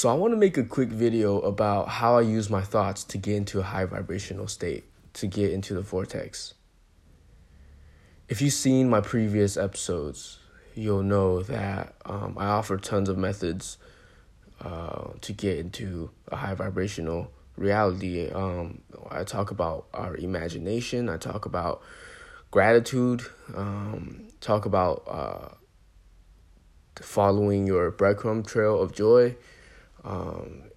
So I want to make a quick video about how I use my thoughts to get into a high vibrational state, to get into the vortex. If you've seen my previous episodes, you'll know that um, I offer tons of methods uh, to get into a high vibrational reality. Um, I talk about our imagination. I talk about gratitude. Um, talk about uh, following your breadcrumb trail of joy. Um,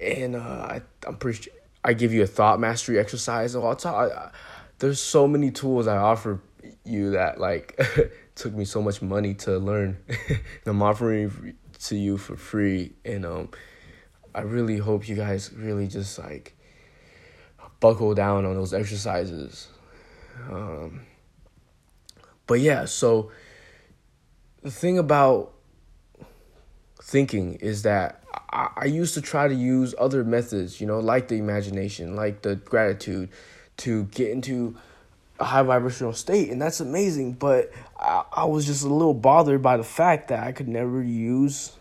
and uh, I, I'm pretty. I give you a thought mastery exercise. I'll talk. I, there's so many tools I offer you that like took me so much money to learn, and I'm offering to you for free. And um, I really hope you guys really just like buckle down on those exercises. Um, but yeah, so the thing about thinking is that I, I used to try to use other methods, you know, like the imagination, like the gratitude, to get into a high vibrational state, and that's amazing. But I, I was just a little bothered by the fact that I could never use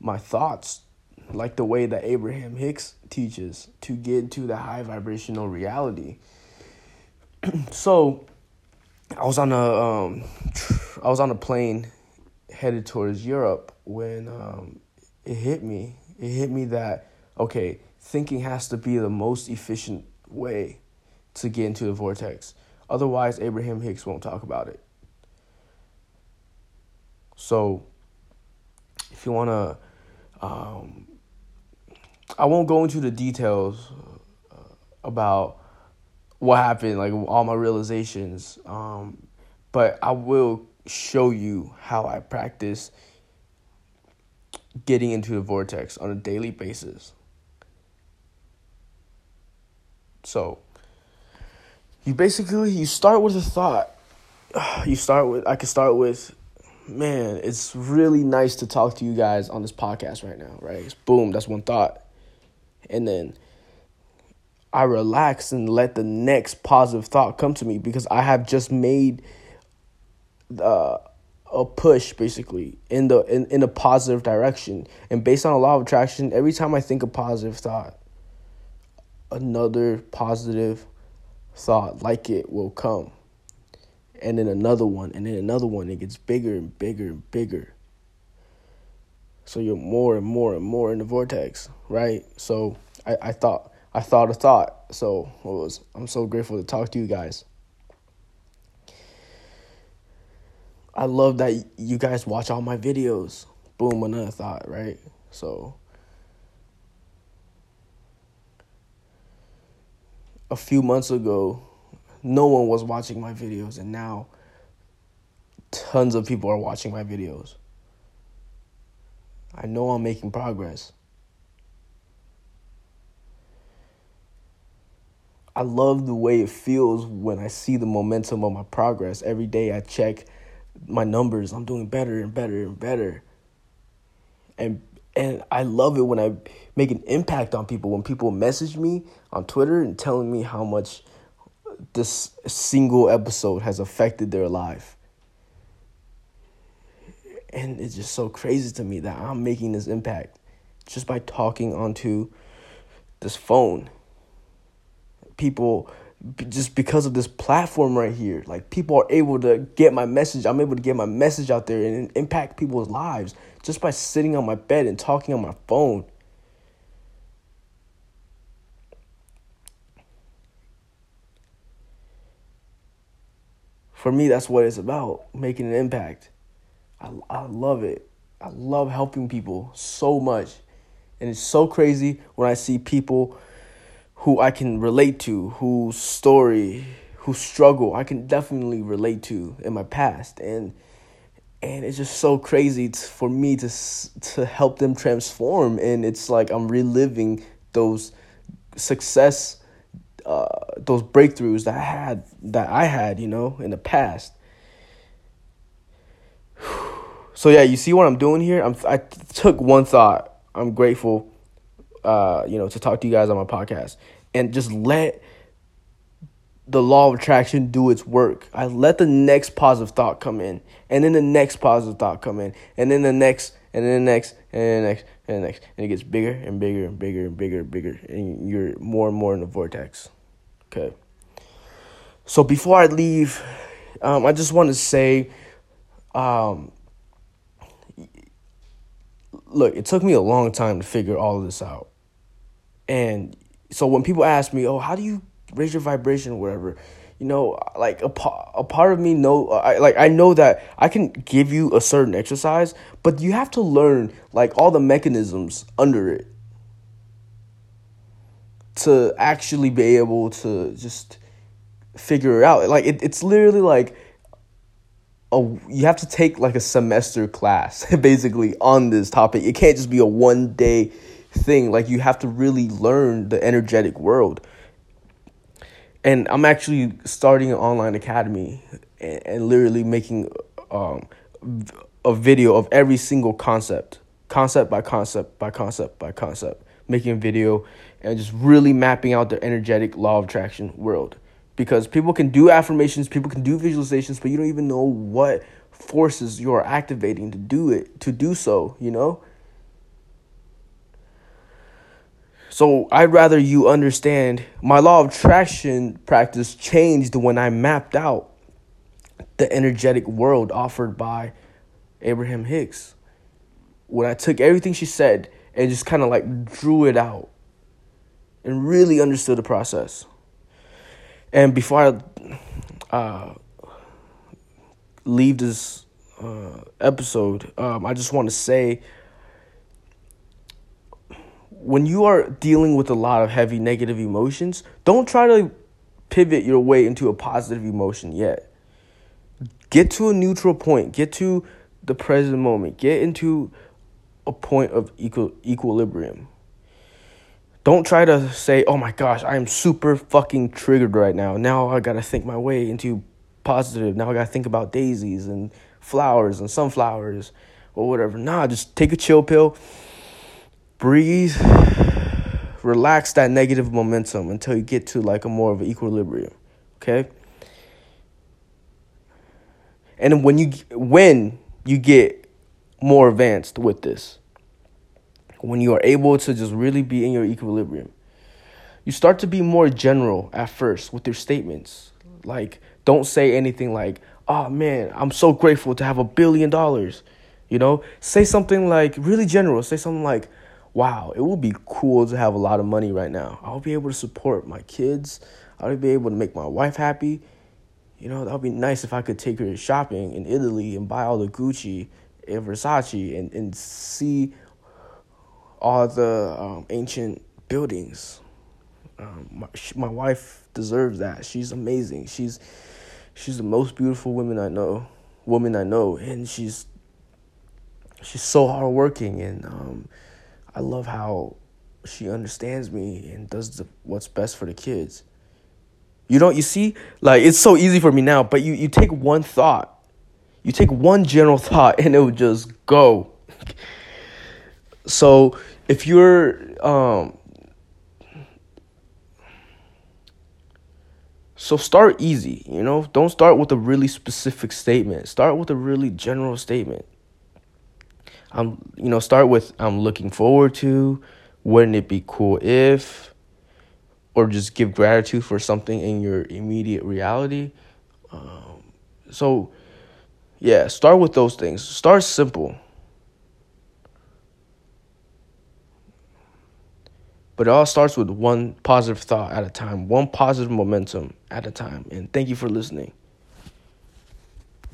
my thoughts like the way that Abraham Hicks teaches to get into the high vibrational reality. so I was on a um, I was on a plane headed towards Europe when um, it hit me. It hit me that okay, thinking has to be the most efficient way to get into the vortex. Otherwise, Abraham Hicks won't talk about it. So, if you want to, um, I won't go into the details uh, about what happened, like all my realizations. Um, but I will show you how I practice getting into the vortex on a daily basis. So, you basically you start with a thought. You start with I could start with man, it's really nice to talk to you guys on this podcast right now, right? It's boom, that's one thought. And then I relax and let the next positive thought come to me because I have just made uh, a push basically in the in, in a positive direction. And based on a law of attraction, every time I think a positive thought, another positive thought like it will come. And then another one, and then another one. It gets bigger and bigger and bigger. So you're more and more and more in the vortex, right? So I, I thought I thought a thought. So was I'm so grateful to talk to you guys. I love that you guys watch all my videos. Boom, another thought, right? So a few months ago, no one was watching my videos and now tons of people are watching my videos. I know I'm making progress. I love the way it feels when I see the momentum of my progress. Every day I check my numbers. I'm doing better and better and better. And and I love it when I make an impact on people. When people message me on Twitter and telling me how much this single episode has affected their life. And it's just so crazy to me that I'm making this impact just by talking onto this phone people just because of this platform right here. Like people are able to get my message. I'm able to get my message out there and impact people's lives just by sitting on my bed and talking on my phone. For me, that's what it's about, making an impact. I, I love it. I love helping people so much. And it's so crazy when I see people who I can relate to, whose story, whose struggle I can definitely relate to in my past, and and it's just so crazy for me to to help them transform, and it's like I'm reliving those success, uh, those breakthroughs that I had that I had, you know, in the past. So yeah, you see what I'm doing here. I'm I took one thought. I'm grateful uh, you know, to talk to you guys on my podcast and just let the law of attraction do its work. I let the next positive thought come in, and then the next positive thought come in, and then the next, and then the next, and then the next, and the next, and it gets bigger and bigger and bigger and bigger and bigger, and you're more and more in the vortex. Okay. So before I leave, um, I just want to say, um, look, it took me a long time to figure all of this out, and so when people ask me, "Oh, how do you raise your vibration or whatever?" You know, like a, a part of me know I, like I know that I can give you a certain exercise, but you have to learn like all the mechanisms under it to actually be able to just figure it out. Like it, it's literally like a you have to take like a semester class basically on this topic. It can't just be a one day thing. Like you have to really learn the energetic world. And I'm actually starting an online academy and, and literally making um, a video of every single concept, concept by concept by concept by concept, making a video and just really mapping out the energetic law of attraction world. Because people can do affirmations, people can do visualizations, but you don't even know what forces you're activating to do it, to do so, you know? So I'd rather you understand my law of attraction practice changed when I mapped out the energetic world offered by Abraham Hicks. When I took everything she said and just kind of like drew it out and really understood the process. And before I uh, leave this uh, episode, um, I just want to say when you are dealing with a lot of heavy negative emotions, don't try to pivot your way into a positive emotion yet. Get to a neutral point, get to the present moment, get into a point of equal, equilibrium. Don't try to say, oh my gosh, I am super fucking triggered right now. Now I gotta think my way into positive. Now I gotta think about daisies and flowers and sunflowers or whatever. Nah, just take a chill pill breathe, relax that negative momentum until you get to like a more of an equilibrium. Okay? And when you when you get more advanced with this, when you are able to just really be in your equilibrium, you start to be more general at first with your statements. Like don't say anything like, "Oh man, I'm so grateful to have a billion dollars." You know, say something like really general. Say something like, wow, it would be cool to have a lot of money right now. I'll be able to support my kids. I'll be able to make my wife happy. You know, that would be nice if I could take her shopping in Italy and buy all the Gucci and Versace and, and see all the um, ancient buildings. Um, my, my wife deserves that. She's amazing. She's she's the most beautiful woman I know, woman I know, and she's she's so hardworking and um, I love how she understands me and does the, what's best for the kids. You don't you see like it's so easy for me now, but you you take one thought. You take one general thought and it would just go. so, if you're um So start easy, you know? Don't start with a really specific statement. Start with a really general statement. I'm you know start with I'm looking forward to. Wouldn't it be cool if? Or just give gratitude for something in your immediate reality. Um, so, yeah, start with those things. Start simple. But it all starts with one positive thought at a time, one positive momentum at a time. And thank you for listening.